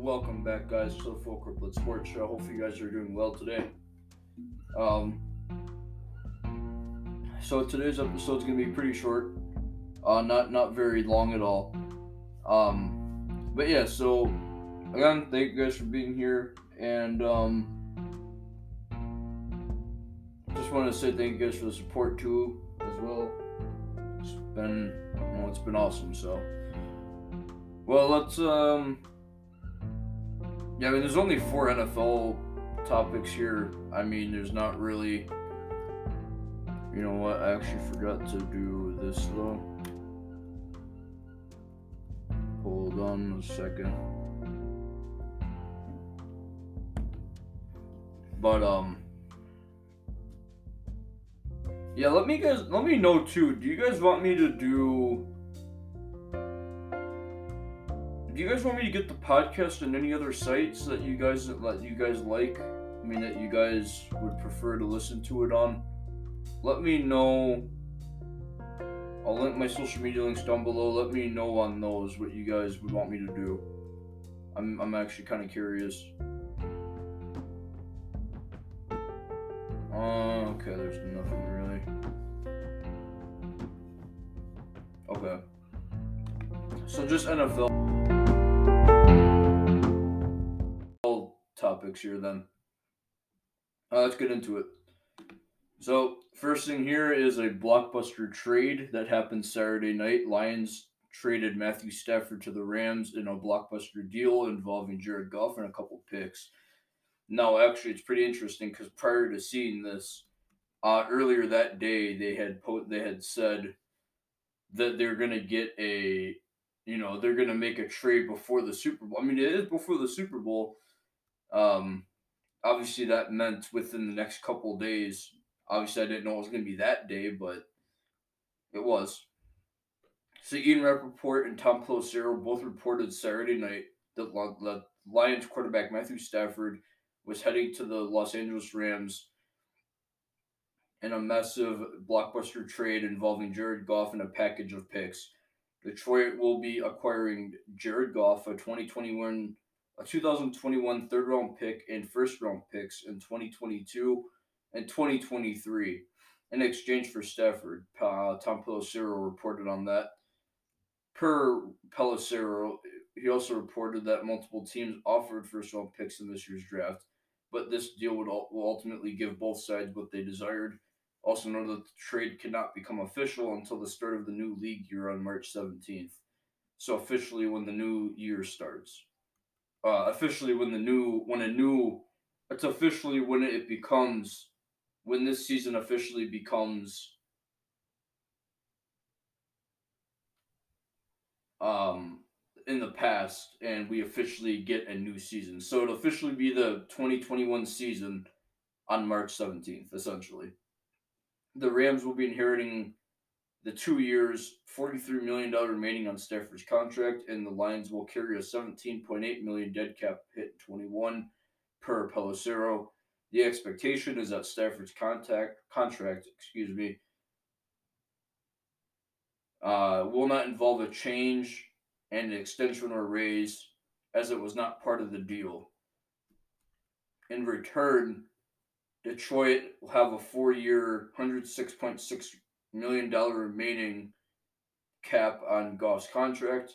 welcome back, guys, to the Full Court Blitz Show. Hopefully, you guys are doing well today. Um, so today's episode is gonna be pretty short, uh, not not very long at all. Um, but yeah, so again, thank you guys for being here, and um, just want to say thank you guys for the support too, as well. It's been, well, it's been awesome. So, well, let's um. Yeah, I mean, there's only four NFL topics here. I mean, there's not really. You know what? I actually forgot to do this though. Hold on a second. But um. Yeah, let me guys let me know too. Do you guys want me to do you guys want me to get the podcast on any other sites that you guys that you guys like? I mean that you guys would prefer to listen to it on? Let me know. I'll link my social media links down below. Let me know on those what you guys would want me to do. I'm I'm actually kind of curious. Uh, okay, there's nothing really. Okay. So just NFL. Topics here then. Uh, let's get into it. So, first thing here is a blockbuster trade that happened Saturday night. Lions traded Matthew Stafford to the Rams in a blockbuster deal involving Jared Goff and a couple picks. Now, actually, it's pretty interesting because prior to seeing this, uh, earlier that day they had po- they had said that they're gonna get a, you know, they're gonna make a trade before the Super Bowl. I mean, it is before the Super Bowl, um, obviously, that meant within the next couple days. Obviously, I didn't know it was going to be that day, but it was. So Ian Rapoport and Tom Pelissero both reported Saturday night that the Lions quarterback Matthew Stafford was heading to the Los Angeles Rams in a massive blockbuster trade involving Jared Goff and a package of picks. Detroit will be acquiring Jared Goff, a 2021 a 2021 third round pick and first round picks in 2022 and 2023 in exchange for Stafford. Uh, Tom Pelissero reported on that. Per Pelissero, he also reported that multiple teams offered first round picks in this year's draft, but this deal would will ultimately give both sides what they desired. Also, know that the trade cannot become official until the start of the new league year on March 17th. So, officially, when the new year starts uh, officially when the new when a new it's officially when it becomes when this season officially becomes um in the past and we officially get a new season. So it'll officially be the 2021 season on March 17th essentially. The Rams will be inheriting the two years, $43 million remaining on Stafford's contract, and the Lions will carry a 17.8 million dead cap hit in 21 per Pelissero. The expectation is that Stafford's contact contract, excuse me, uh, will not involve a change and an extension or raise, as it was not part of the deal. In return, Detroit will have a four-year, $106.6 million dollar remaining cap on Goff's contract.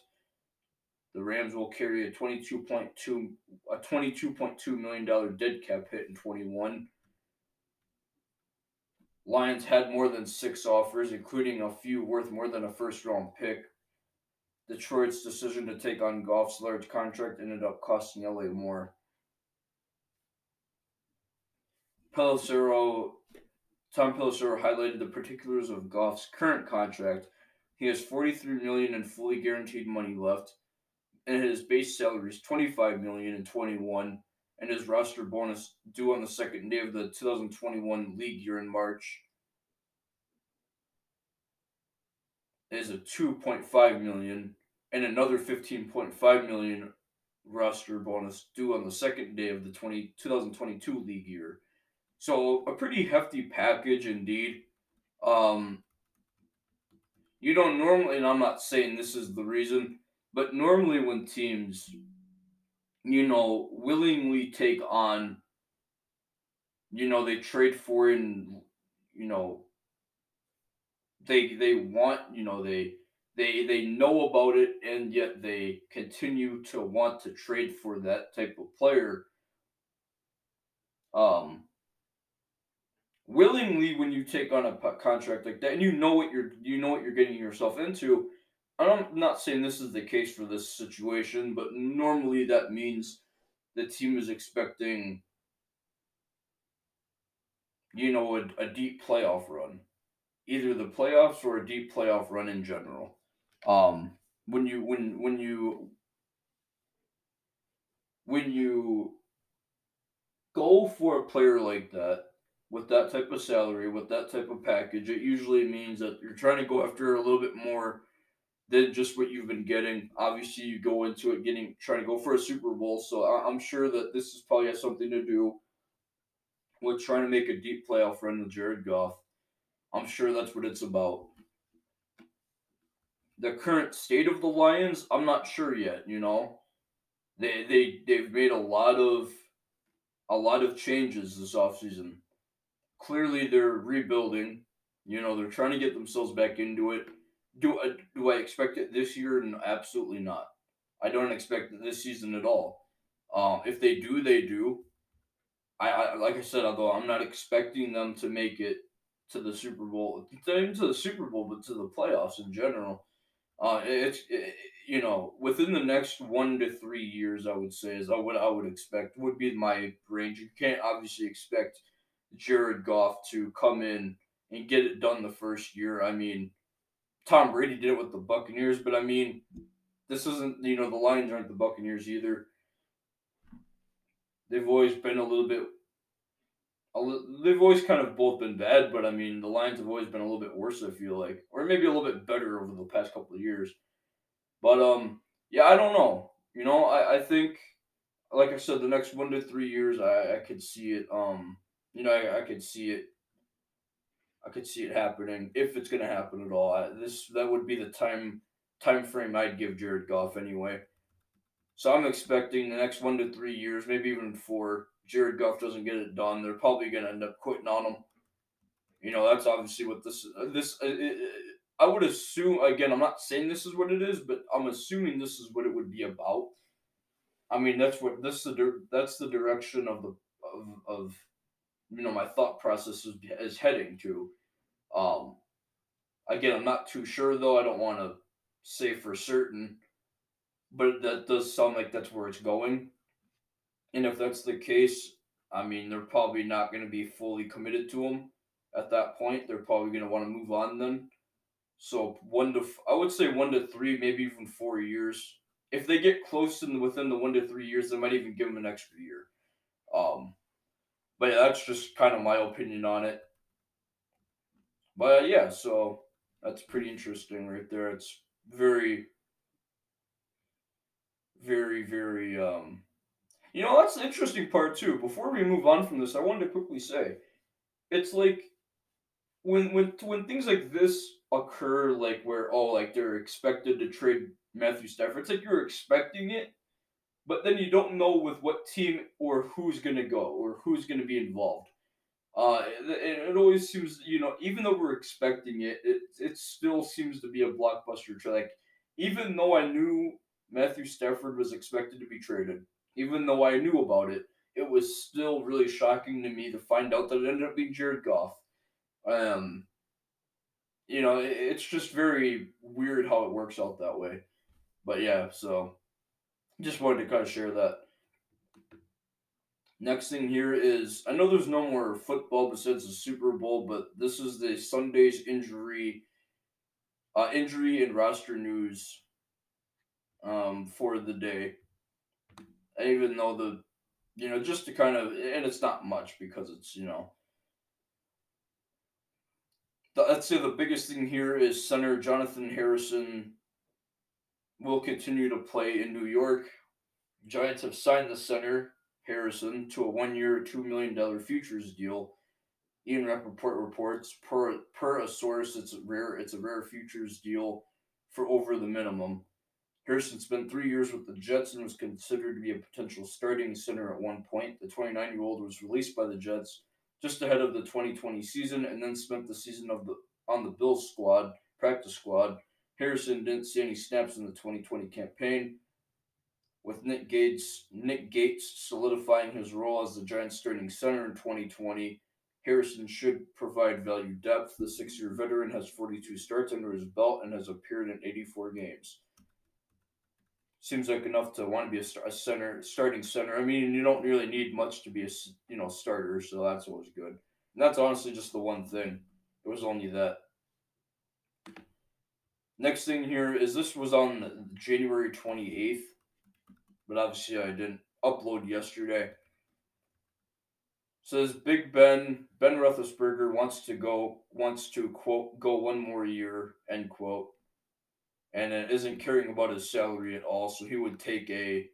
The Rams will carry a 22.2 a 22.2 million dollar dead cap hit in 21. Lions had more than 6 offers including a few worth more than a first round pick. Detroit's decision to take on Goff's large contract ended up costing LA more. Pelissero Tom Pelissero highlighted the particulars of Goff's current contract. He has 43 million in fully guaranteed money left, and his base salary is 25 million in 21, and his roster bonus due on the second day of the 2021 league year in March is a 2.5 million and another 15.5 million roster bonus due on the second day of the 20, 2022 league year. So a pretty hefty package indeed. Um, you don't normally, and I'm not saying this is the reason, but normally when teams you know, willingly take on, you know, they trade for and, you know, they they want, you know, they they they know about it and yet they continue to want to trade for that type of player. Um, willingly when you take on a contract like that and you know what you're you know what you're getting yourself into i'm not saying this is the case for this situation but normally that means the team is expecting you know a, a deep playoff run either the playoffs or a deep playoff run in general. Um when you when when you when you go for a player like that with that type of salary, with that type of package, it usually means that you're trying to go after a little bit more than just what you've been getting. Obviously, you go into it getting trying to go for a Super Bowl, so I'm sure that this is probably has something to do with trying to make a deep playoff run with Jared Goff. I'm sure that's what it's about. The current state of the Lions, I'm not sure yet. You know, they they they've made a lot of a lot of changes this offseason clearly they're rebuilding. You know, they're trying to get themselves back into it. Do I, do I expect it this year? No, absolutely not. I don't expect it this season at all. Um, if they do, they do. I, I like I said, although I'm not expecting them to make it to the Super Bowl, not even to the Super Bowl, but to the playoffs in general. Uh, it's it, you know within the next one to three years, I would say is what I would expect would be my range. You can't obviously expect Jared Goff to come in and get it done the first year. I mean, Tom Brady did it with the Buccaneers, but I mean, this isn't, you know, the Lions aren't the Buccaneers either. They've always been a little bit, a li- they've always kind of both been bad, but I mean, the Lions have always been a little bit worse, I feel like, or maybe a little bit better over the past couple of years. But, um, yeah, I don't know. You know, I, I think, like I said, the next one to three years, I, I could see it, um, you know, I, I could see it. I could see it happening if it's going to happen at all. I, this that would be the time time frame I'd give Jared Goff anyway. So I'm expecting the next one to three years, maybe even four. Jared Goff doesn't get it done. They're probably going to end up quitting on him. You know, that's obviously what this uh, this. It, it, I would assume again. I'm not saying this is what it is, but I'm assuming this is what it would be about. I mean, that's what this the that's the direction of the of, of you know my thought process is, is heading to. Um, again, I'm not too sure though. I don't want to say for certain, but that does sound like that's where it's going. And if that's the case, I mean, they're probably not going to be fully committed to him at that point. They're probably going to want to move on then. So one to, I would say one to three, maybe even four years. If they get close in within the one to three years, they might even give him an extra year. Um, but yeah, that's just kind of my opinion on it. But uh, yeah, so that's pretty interesting right there. It's very, very, very. um You know, that's the interesting part too. Before we move on from this, I wanted to quickly say, it's like when when when things like this occur, like where oh, like they're expected to trade Matthew Stafford. It's like you're expecting it, but then you don't know with what team or who's going to go or who's going to be involved. Uh, it, it always seems, you know, even though we're expecting it, it, it still seems to be a blockbuster. Trade. Like, even though I knew Matthew Stafford was expected to be traded, even though I knew about it, it was still really shocking to me to find out that it ended up being Jared Goff. Um, you know, it, it's just very weird how it works out that way. But yeah, so just wanted to kind of share that. Next thing here is I know there's no more football besides the Super Bowl, but this is the Sunday's injury, uh, injury and roster news, um, for the day. Even though the, you know, just to kind of, and it's not much because it's you know. Let's say the biggest thing here is center Jonotthan Harrison will continue to play in New York. Giants have signed the center, Harrison, to a one year, $2 million futures deal. Ian Rapoport reports per per a source, it's a rare it's a rare futures deal for over the minimum. Harrison spent three years with the Jets and was considered to be a potential starting center at one point. The 29 year old was released by the Jets just ahead of the 2020 season and then spent the season of the on the Bills squad, practice squad. Harrison didn't see any snaps in the 2020 campaign, with Nick Gates Nick Gates solidifying his role as the Giants starting center in 2020. Harrison should provide value depth. The six-year veteran has 42 starts under his belt and has appeared in 84 games seems like enough to want to be a, center, starting center. I mean, you don't really need much to be a you know starter, so that's always good. And that's honestly just the one thing. It was only that. Next thing here is this was on January twenty eighth, but obviously I didn't upload yesterday. Says Big Ben Ben Roethlisberger wants to go wants to quote go one more year end quote and isn't caring about his salary at all. So he would take a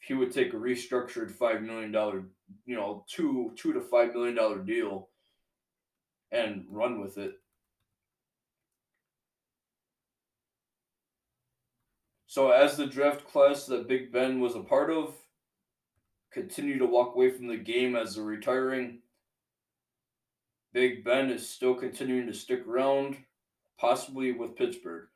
he would take a restructured five million dollar, you know, two two to five million dollar deal and run with it. So as the draft class that Big Ben was a part of continue to walk away from the game as they're retiring, Big Ben is still continuing to stick around, possibly with Pittsburgh.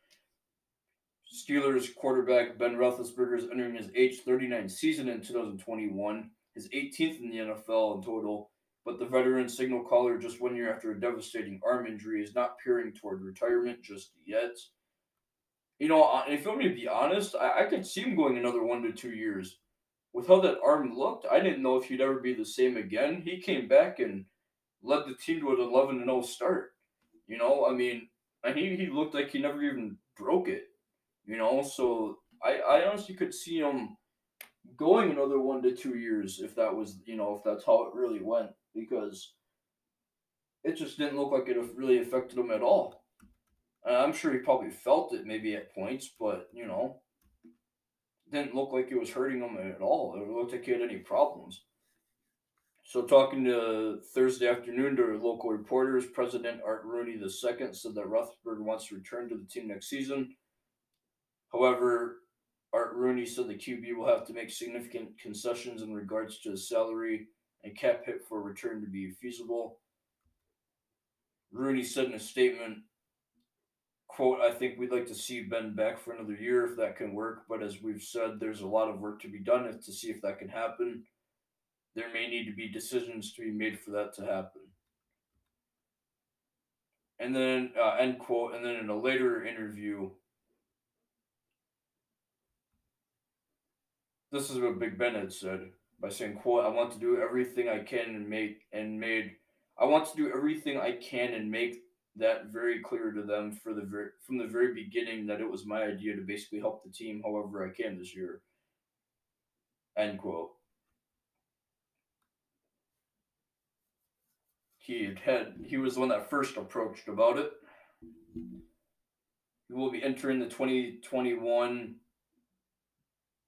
Steelers quarterback Ben Roethlisberger is entering his age 39 season in 2021, his 18th in the NFL in total. But the veteran signal caller, just one year after a devastating arm injury, is not peering toward retirement just yet. You know, uh, if you want me to be honest, I, I could see him going another one to two years. With how that arm looked, I didn't know if he'd ever be the same again. He came back and led the team to an 11 0 start. You know, I mean, and he, he looked like he never even broke it. You know, so I, I honestly could see him going another one to two years if that was, you know, if that's how it really went, because it just didn't look like it really affected him at all. And I'm sure he probably felt it maybe at points, but, you know, didn't look like it was hurting him at all. It looked like he had any problems. So, talking to Thursday afternoon to local reporters, President Art Rooney II said that Roethlisberger wants to return to the team next season However, Art Rooney said the QB will have to make significant concessions in regards to his salary and cap hit for a return to be feasible. Rooney said in a statement, quote, I think we'd like to see Ben back for another year if that can work, but as we've said, there's a lot of work to be done to see if that can happen. There may need to be decisions to be made for that to happen. And then, uh, end quote, and then in a later interview, This is what Big Ben had said by saying, "quote I want to do everything I can and make and made. I want to do everything I can and make that very clear to them for the from the very beginning that it was my idea to basically help the team however I can this year." End quote. He had, had he was the one that first approached about it. He will be entering the 2021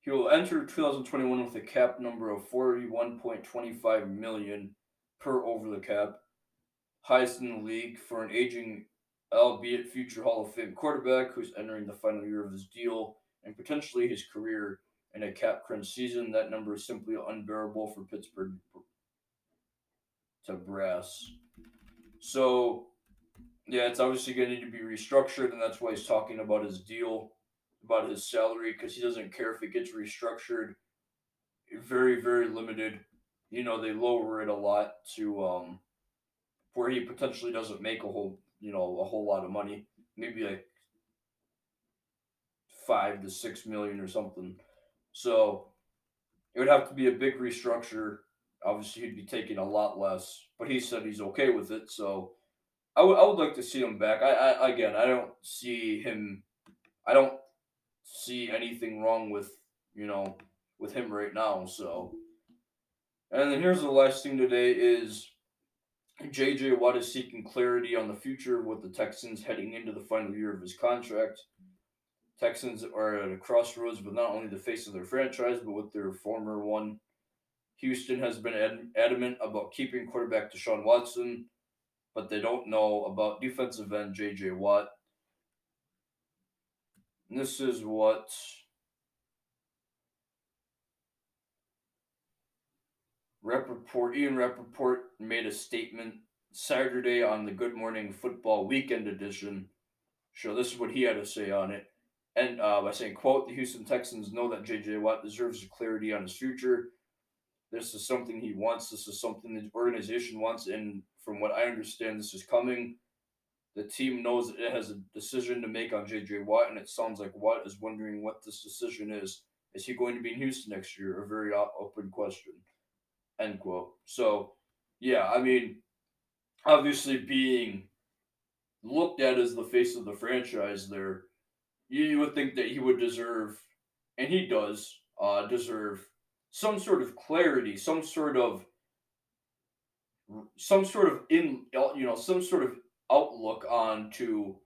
he will enter 2021 with a cap number of 41.25 million per over the cap, highest in the league for an aging, albeit future Hall of Fame quarterback who's entering the final year of his deal and potentially his career in a cap crunch season. That number is simply unbearable for Pittsburgh to brass. So, yeah, it's obviously going to need to be restructured, and that's why he's talking about his deal about his salary because he doesn't care if it gets restructured. Very, very limited. You know, they lower it a lot to um where he potentially doesn't make a whole you know, a whole lot of money. Maybe like five to six million or something. So it would have to be a big restructure. Obviously, he'd be taking a lot less, but he said he's okay with it. So I would I would like to see him back. I, I again, I don't see him. I don't see anything wrong with you know with him right now. So, and then here's the last thing today is JJ Watt is seeking clarity on the future with the Texans heading into the final year of his contract. Texans are at a crossroads with not only the face of their franchise, but with their former one. Houston has been ad- adamant about keeping quarterback Deshaun Watson, but they don't know about defensive end JJ Watt. And this is what Rapoport, Ian Rapoport made a statement Saturday on the Good Morning Football Weekend edition show. This is what he had to say on it. And uh, by saying, quote, the Houston Texans know that J.J. Watt deserves clarity on his future. This is something he wants. This is something the organization wants. And from what I understand, this is coming. The team knows that it has a decision to make on J.J. Watt, and it sounds like Watt is wondering what this decision is. Is he going to be in Houston next year? A very open question. End quote. So, yeah, I mean, obviously being looked at as the face of the franchise there, you would think that he would deserve, and he does uh, deserve some sort of clarity, some sort of some sort of in you know some sort of outlook on to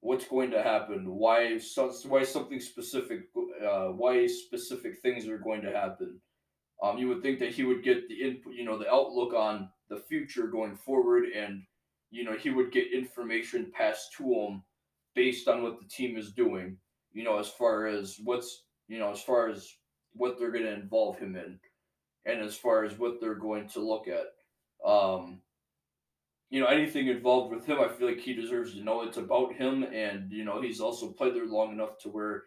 what's going to happen, why why something specific, uh, why specific things are going to happen. Um, you would think that he would get the input, you know, the outlook on the future going forward, and you know he would get information passed to him based on what the team is doing. You know, as far as what's you know, as far as what they're going to involve him in, and as far as what they're going to look at. Um, you know, anything involved with him, I feel like he deserves to know it's about him, and you know, he's also played there long enough to where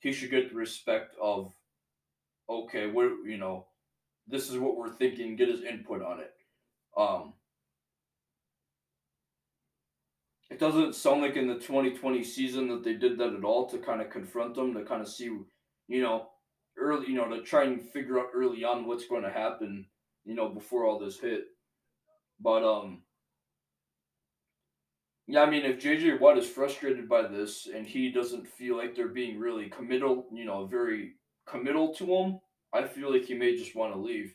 he should get the respect of, okay, what you know, this is what we're thinking. Get his input on it. Um, it doesn't sound like in the 2020 season that they did that at all to kind of confront them, to kind of see, you know, early, you know, to try and figure out early on what's going to happen, you know, before all this hit. But um, yeah, I mean, if JJ Watt is frustrated by this and he doesn't feel like they're being really committal, you know, very committal to him, I feel like he may just want to leave.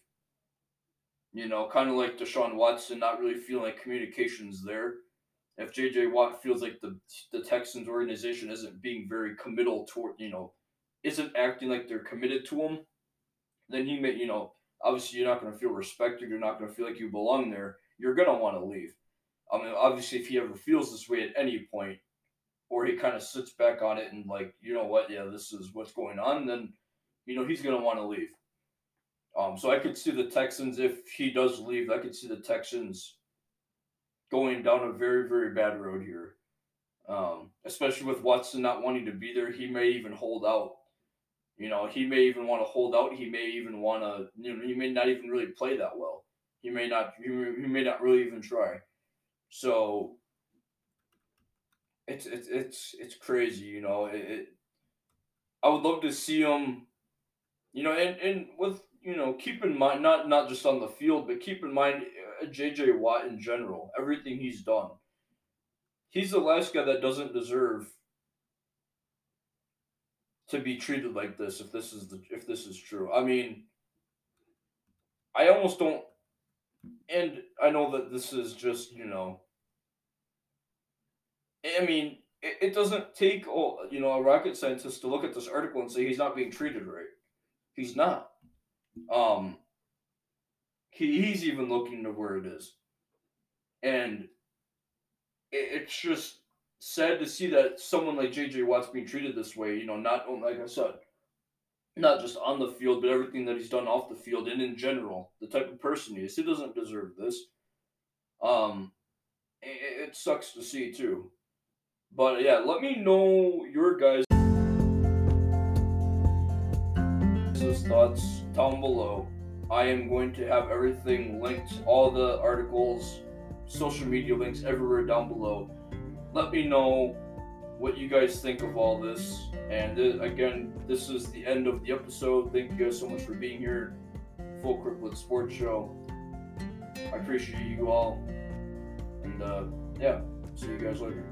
You know, kind of like Deshaun Watson, not really feeling like communication's there if JJ Watt feels like the the Texans organization isn't being very committal toward you know isn't acting like they're committed to him, then he may you know obviously you're not going to feel respected. You're not going to feel like you belong there. You're going to want to leave. I mean, obviously, if he ever feels this way at any point, or he kind of sits back on it and like you know what, yeah, this is what's going on, then you know he's going to want to leave. Um, so I could see the Texans if he does leave. I could see the Texans going down a very, very bad road here. Um, especially with Watson not wanting to be there, he may even hold out. You know, he may even want to hold out. He may even want to. You know, he may not even really play that well. He may not. He may, he may not really even try. So it's it's it's it's crazy. You know, it, it I would love to see him. You know, and and with you know, keep in mind not not just on the field, but keep in mind uh, JJ Watt in general, everything he's done. He's the last guy that doesn't deserve to be treated like this if this is the if this is true. I mean, I almost don't and I know that this is just, you know, I mean, it, it doesn't take you know, a rocket scientist to look at this article and say he's not being treated right. He's not. Um he, he's even looking to where it is. And it, it's just sad to see that someone like JJ Watt's being treated this way, you know, not like I said, not just on the field, but everything that he's done off the field and in general, the type of person he is. He doesn't deserve this. Um, it, it sucks to see too. But yeah, let me know your guys' thoughts down below. I am going to have everything linked, all the articles, social media links everywhere down below. Let me know what you guys think of all this. And th- again, this is the end of the episode. Thank you guys so much for being here. Full Court Blitz Show. I appreciate you all. And uh, yeah, see you guys later.